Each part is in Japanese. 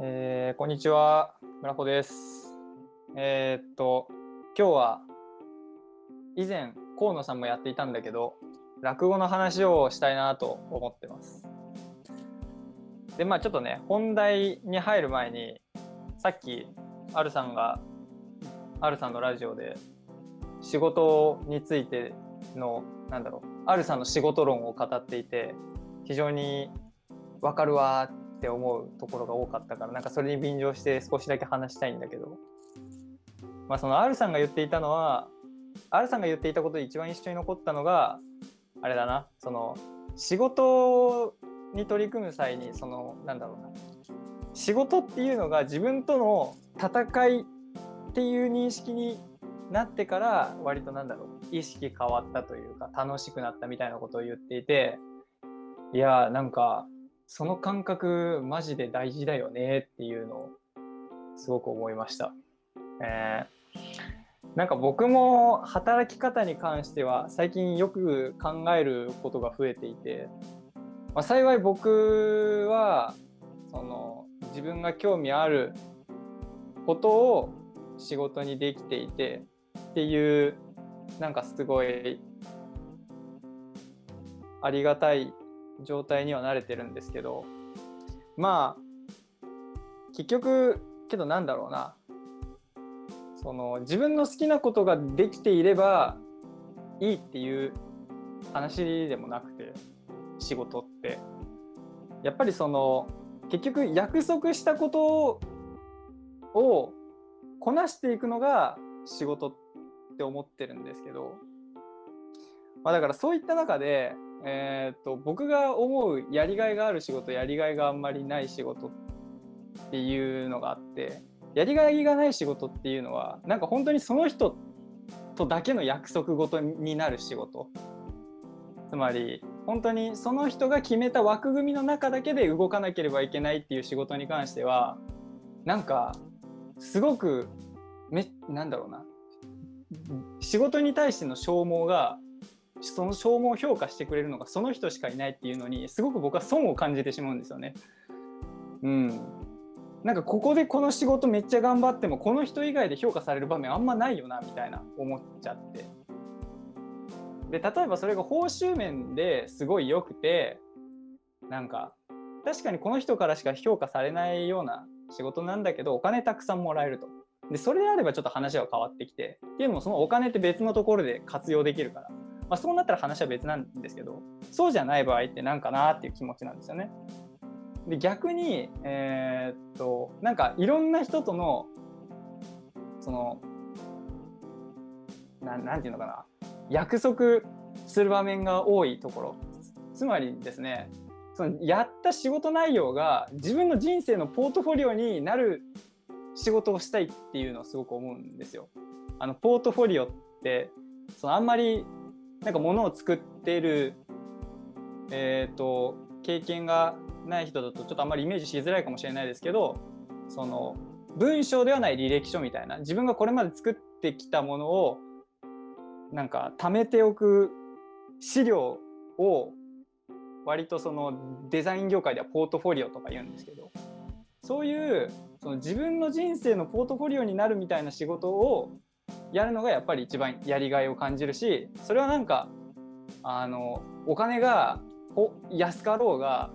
えー、こんにちは、村穂です。えーっと、今日は以前、河野さんもやっていたんだけど、落語の話をしたいなと思ってます。で、まあちょっとね、本題に入る前に、さっき、アルさんが、アルさんのラジオで、仕事についての、なんだろう、アルさんの仕事論を語っていて、非常にわかるわーってって思うところが多かったからなんかそれに便乗して少しだけ話したいんだけど、まあ、その R さんが言っていたのは R さんが言っていたことで一番一緒に残ったのがあれだなその仕事に取り組む際にそのなんだろうな。仕事っていうのが自分との戦いっていう認識になってから割となんだろう意識変わったというか楽しくなったみたいなことを言っていて。いやなんかその感覚マジで大事だよねっていうのをすごく思いました。えー、なんか僕も働き方に関しては最近よく考えることが増えていて、まあ、幸い僕はその自分が興味あることを仕事にできていてっていうなんかすごいありがたい状態には慣れてるんですけどまあ結局けどなんだろうな。その自分の好きなことができていればいいっていう話でもなくて仕事って。やっぱりその結局約束したことをこなしていくのが仕事って思ってるんですけど、まあ、だからそういった中でえー、と僕が思うやりがいがある仕事やりがいがあんまりない仕事っていうのがあってやりがいがない仕事っていうのはなんか本当にその人とだけの約束事になる仕事。つまり本当にその人が決めた枠組みの中だけで動かなければいけないっていう仕事に関してはなんかすごくめなんだろうな。仕事に対しての消耗がその消耗を評価してくれるのがその人しかいないっていうのにすごく僕は損を感じてしまうんですよね。うん。なんかここでこの仕事めっちゃ頑張ってもこの人以外で評価される場面あんまないよなみたいな思っちゃって。で例えばそれが報酬面ですごい良くてなんか確かにこの人からしか評価されないような仕事なんだけどお金たくさんもらえると。でそれであればちょっと話は変わってきてっていうのもそのお金って別のところで活用できるから。まあ、そうなったら話は別なんですけどそうじゃない場合って何かなっていう気持ちなんですよね。で逆に、えー、っとなんかいろんな人とのそのななんていうのかな約束する場面が多いところつまりですねそのやった仕事内容が自分の人生のポートフォリオになる仕事をしたいっていうのをすごく思うんですよ。あのポートフォリオってそのあんまりなんか物を作ってる、えーと、経験がない人だとちょっとあんまりイメージしづらいかもしれないですけどその文章ではない履歴書みたいな自分がこれまで作ってきたものをなんか貯めておく資料を割とそのデザイン業界ではポートフォリオとか言うんですけどそういうその自分の人生のポートフォリオになるみたいな仕事をやるのがやっぱり一番やりがいを感じるしそれはなんかあのお金が安かろうが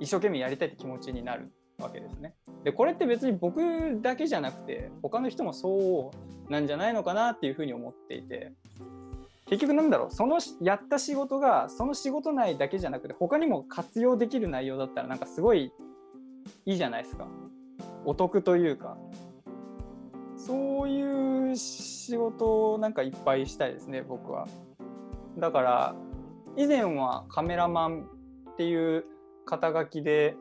一生懸命やりたいって気持ちになるわけですね。でこれって別に僕だけじゃなくて他の人もそうなんじゃないのかなっていうふうに思っていて結局なんだろうそのやった仕事がその仕事内だけじゃなくて他にも活用できる内容だったらなんかすごいいいじゃないですかお得というかそういう仕事をなんかいっぱいしたいですね、僕は。だから、以前はカメラマンっていう肩書きで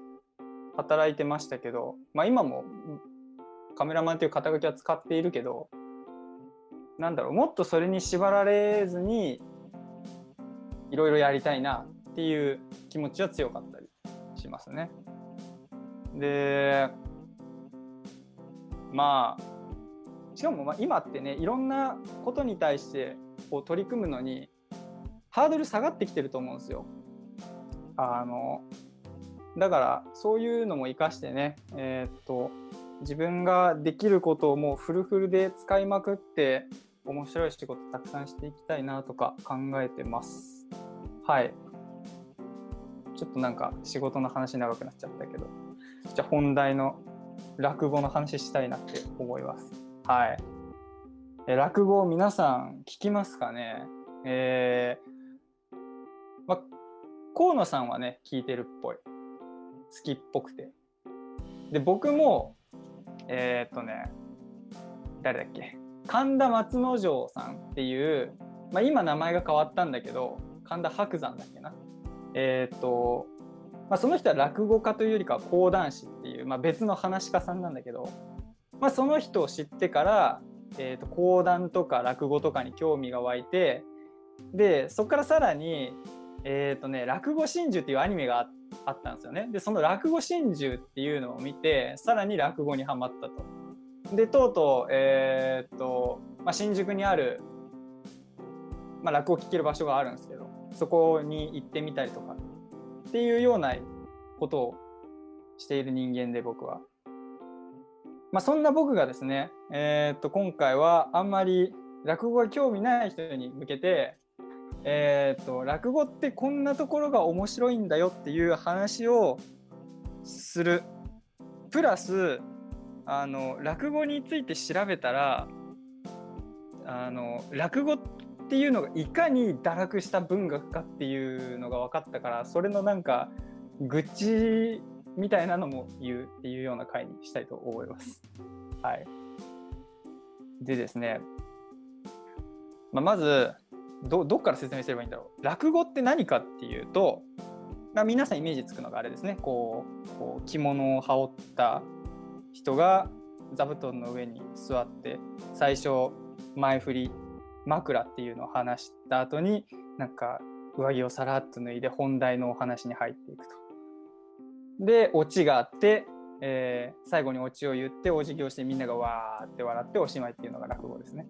働いてましたけど、まあ今もカメラマンっていう肩書きは使っているけど、なんだろう、もっとそれに縛られずに、いろいろやりたいなっていう気持ちは強かったりしますね。で、まあ、しかもま今ってねいろんなことに対してこう取り組むのにハードル下がってきてると思うんですよ。あのだからそういうのも活かしてね、えー、っと自分ができることをもうフルフルで使いまくって面白い仕事たくさんしていきたいなとか考えてます。はい。ちょっとなんか仕事の話長くなっちゃったけど、じゃあ本題の落語の話したいなって思います。はい。え落語皆さん聞きますかね？えー、ま、河野さんはね、聞いてるっぽい。好きっぽくて。で、僕も、えー、っとね、誰だっけ？神田松之丞さんっていう、まあ、今名前が変わったんだけど神田伯山だっけな？えっ、と、まあ、その人は落語家というよりかは講談師っていう、まあ、別の話家さんなんだけど、まあ、その人を知ってから、えー、と講談とか落語とかに興味が湧いてでそこからさらに、えーとね、落語真珠っていうアニメがあったんですよね。でその落語真珠っていうのを見てさらに落語にはまったと。でとうとう、えー、とまあ、新宿にある、まあ、落語を聴ける場所があるんですけどそこに行ってみたりとかっていうようなことをしている人間で僕は。まあ、そんな僕がですね、えー、っと今回はあんまり落語が興味ない人に向けて、えー、っと落語ってこんなところが面白いんだよっていう話をする。プラスあの落語について調べたらあの落語っていうのがいかに堕落した文学かっていうのが分かったからそれのなんか愚痴みたいなのも言うっていうような回にしたいと思います。はい、でですね、まあ、まずどどっから説明すればいいんだろう落語って何かっていうと、まあ、皆さんイメージつくのがあれですねこうこう着物を羽織った人が座布団の上に座って最初前振り枕っていうのを話した後になんか上着をさらっと脱いで本題のお話に入っていくと。でオチがあって、えー、最後にオチを言ってお辞儀をしてみんながわーって笑っておしまいっていうのが落語ですね。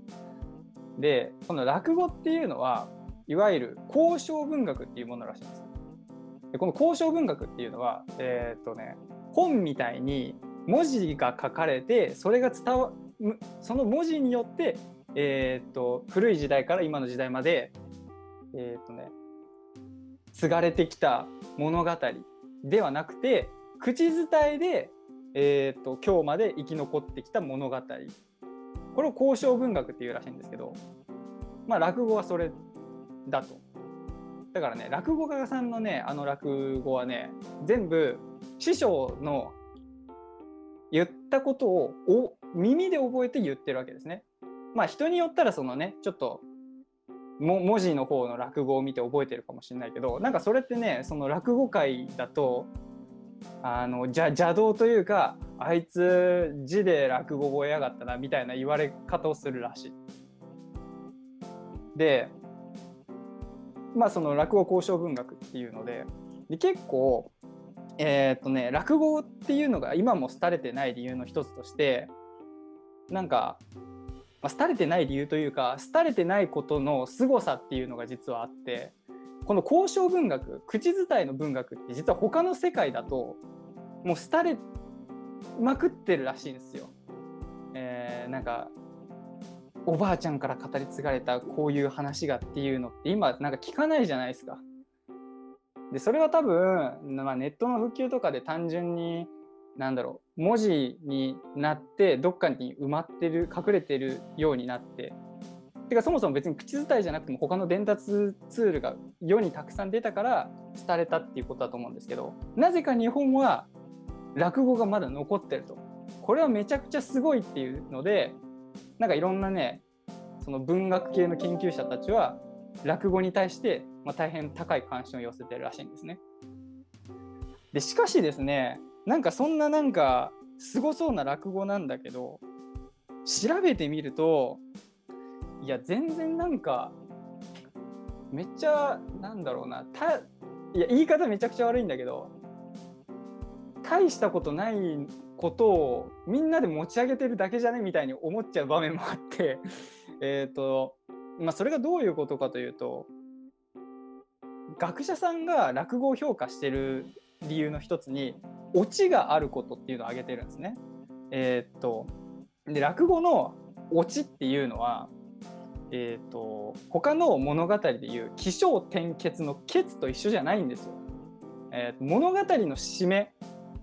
でこの落語っていうのはいわゆる交渉文学っていうものらしいんです。でこの交渉文学っていうのはえー、っとね本みたいに文字が書かれてそれが伝わその文字によって、えー、っと古い時代から今の時代まで、えー、っとね、継がれてきた物語ではなくて口伝えで、えー、っと今日まで生き残ってきた物語これを交渉文学っていうらしいんですけどまあ落語はそれだと。だからね落語家さんのねあの落語はね全部師匠の言ったことをお耳で覚えて言ってるわけですね。まあ人によったらそのねちょっと文字の方の落語を見て覚えてるかもしれないけどなんかそれってねその落語界だとあの邪邪道というかあいつ字で落語覚えやがったなみたいな言われ方をするらしい。でまあその落語交渉文学っていうのでで結構えー、っとね落語っていうのが今も廃れてない理由の一つとしてなんか、まあ、廃れてない理由というか廃れてないことの凄さっていうのが実はあってこの交渉文学口伝えの文学って実は他の世界だともう廃れまくってるらしいんですよ。えー、なんかおばあちゃんから語り継がれたこういう話がっていうのって今なんか聞かないじゃないですか。でそれは多分、まあ、ネットの普及とかで単純に何だろう文字になってどっかに埋まってる隠れてるようになっててかそもそも別に口伝えじゃなくても他の伝達ツールが世にたくさん出たから伝れたっていうことだと思うんですけどなぜか日本は落語がまだ残ってるとこれはめちゃくちゃすごいっていうのでなんかいろんなねその文学系の研究者たちは落語に対してま、大変高い関心を寄せてるらしいんですね。でしかしですねなんかそんななんかすごそうな落語なんだけど調べてみるといや全然なんかめっちゃなんだろうなたいや言い方めちゃくちゃ悪いんだけど大したことないことをみんなで持ち上げてるだけじゃねみたいに思っちゃう場面もあって えっとまあそれがどういうことかというと学者さんが落語を評価してる理由の一つにオチがあることっていうのを挙げてるんですね。えー、っとで落語のオチっていうのは、えー、っと他の物語でいう起承転結の結と一緒じゃないんですよ。えー、物語の締め、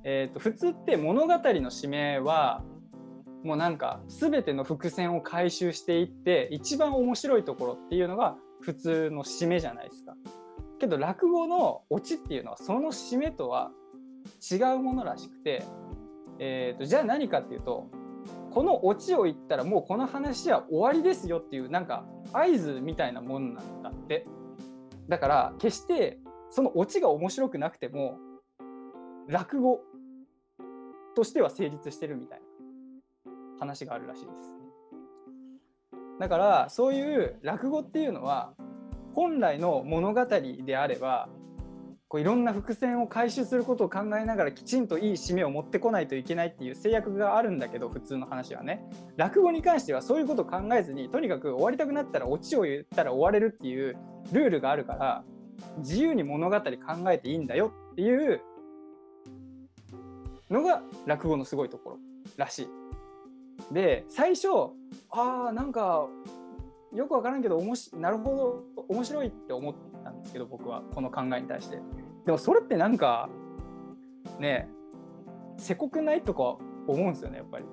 えー、と普通って物語の締めはもうなんか全ての伏線を回収していって一番面白いところっていうのが普通の締めじゃないですか。けど落語のオチっていうのはその締めとは違うものらしくて、えーと、じゃあ何かっていうとこのオチを言ったらもうこの話は終わりですよっていうなんか合図みたいなもんなんだってだから決してそのオチが面白くなくても落語としては成立してるみたいな話があるらしいです。だからそういう落語っていうのは本来の物語であればこういろんな伏線を回収することを考えながらきちんといい締めを持ってこないといけないっていう制約があるんだけど普通の話はね落語に関してはそういうことを考えずにとにかく終わりたくなったらオチを言ったら終われるっていうルールがあるから自由に物語考えていいんだよっていうのが落語のすごいところらしい。で最初あーなんかよく分からんけどおもしなるほど面白いって思ったんですけど僕はこの考えに対してでもそれってなんかねせこくないとか思うんですよねやっぱり。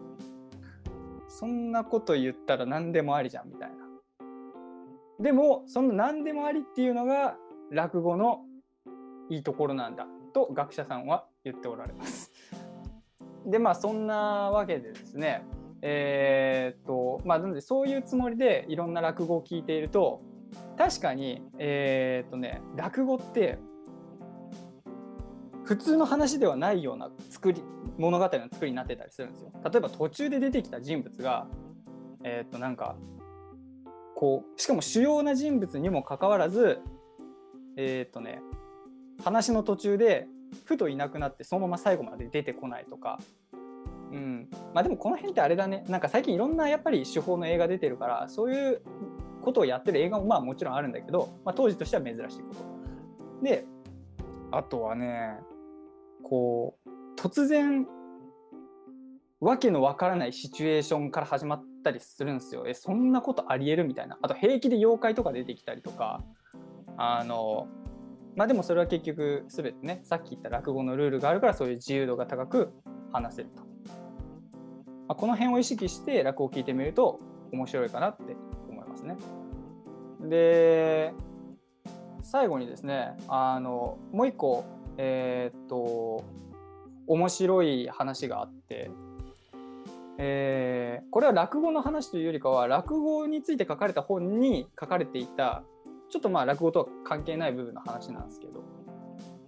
そんなこと言ったら何でもありじゃんみたいな。でもその何でもありっていうのが落語のいいところなんだと学者さんは言っておられます。でまあそんなわけでですねえー、っとまあなのでそういうつもりでいろんな落語を聞いていると確かにえー、っとね落語って普通の話ではないような作り物語の作りになってたりするんですよ。例えば途中で出てきた人物がえー、っとなんかこうしかも主要な人物にもかかわらずえっとね話の途中でふといなくなってそのまま最後まで出てこないとか。うん、まあでもこの辺ってあれだね。なんか最近いろんなやっぱり手法の映画出てるからそういうことをやってる映画もまあもちろんあるんだけど、まあ、当時としては珍しいこと。であとはねこう突然わけのわからないシチュエーションから始まったりするんですよ。えそんなことありえるみたいな。あと平気で妖怪とか出てきたりとか。あのまあでもそれは結局全てねさっき言った落語のルールがあるからそういう自由度が高く話せると。まあ、この辺を意識して落語を聞いてみると面白いかなって思いますね。で最後にですねあのもう一個えー、っと面白い話があって、えー、これは落語の話というよりかは落語について書かれた本に書かれていたちょっとまあ落語とは関係ない部分の話なんですけど、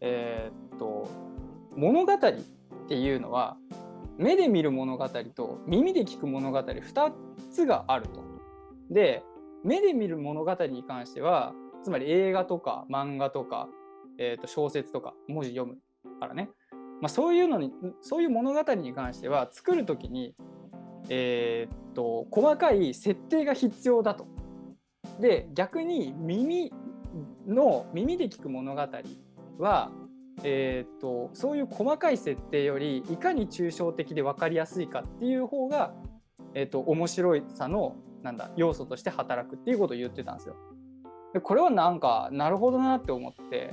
えー、っと物語っていうのは目で見る物語と耳で聞く物語2つがあると。で目で見る物語に関してはつまり映画とか漫画とか、えー、と小説とか文字読むからね、まあ、そういうのにそういう物語に関しては作る時に、えー、と細かい設定が必要だと。で逆に耳の耳で聞く物語はえーと、そういう細かい設定よりいかに抽象的で分かりやすいかっていう方が、えーと、面白さのなんだ要素として働くっていうことを言ってたんですよ。でこれはなんかなるほどなって思って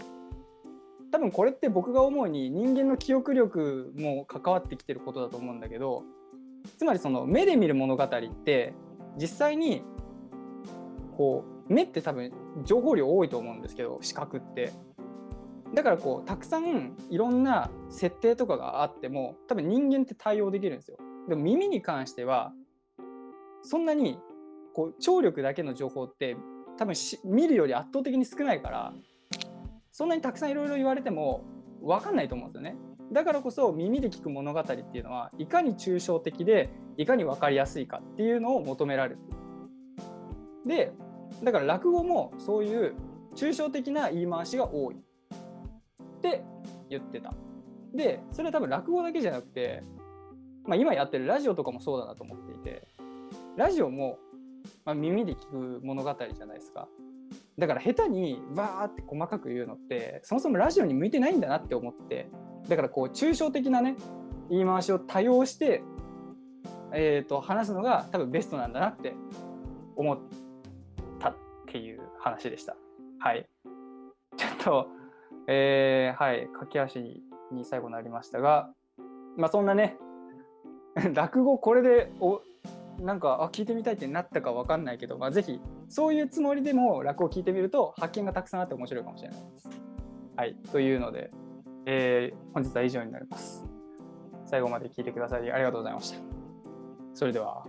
多分これって僕が思うに人間の記憶力も関わってきてることだと思うんだけどつまりその目で見る物語って実際にこう目って多分情報量多いと思うんですけど視覚ってだからこうたくさんいろんな設定とかがあっても多分人間って対応できるんですよ。でも耳に関してはそんなにこう聴力だけの情報って多分見るより圧倒的に少ないからそんなにたくさんいろいろ言われても分かんないと思うんですよね。だからこそ耳で聞く物語っていうのはいかに抽象的でいかに分かりやすいかっていうのを求められる。でだから落語もそういう抽象的な言い回しが多い。って言ってた。でそれは多分落語だけじゃなくて、まあ、今やってるラジオとかもそうだなと思っていてラジオも、まあ、耳で聞く物語じゃないですか。だから下手にバーって細かく言うのってそもそもラジオに向いてないんだなって思ってだからこう抽象的なね言い回しを多用して、えー、と話すのが多分ベストなんだなって思ったっていう話でした。はい。ちょっと、えーはい、駆け足に最後なりましたが、まあそんなね、落語これでおなんかあ聞いてみたいってなったかわかんないけど、まあ、ぜひそういうつもりでも楽を聞いてみると発見がたくさんあって面白いかもしれないです。はい、というので、えー本日は以上になります。最後まで聞いてくださりありがとうございました。それでは。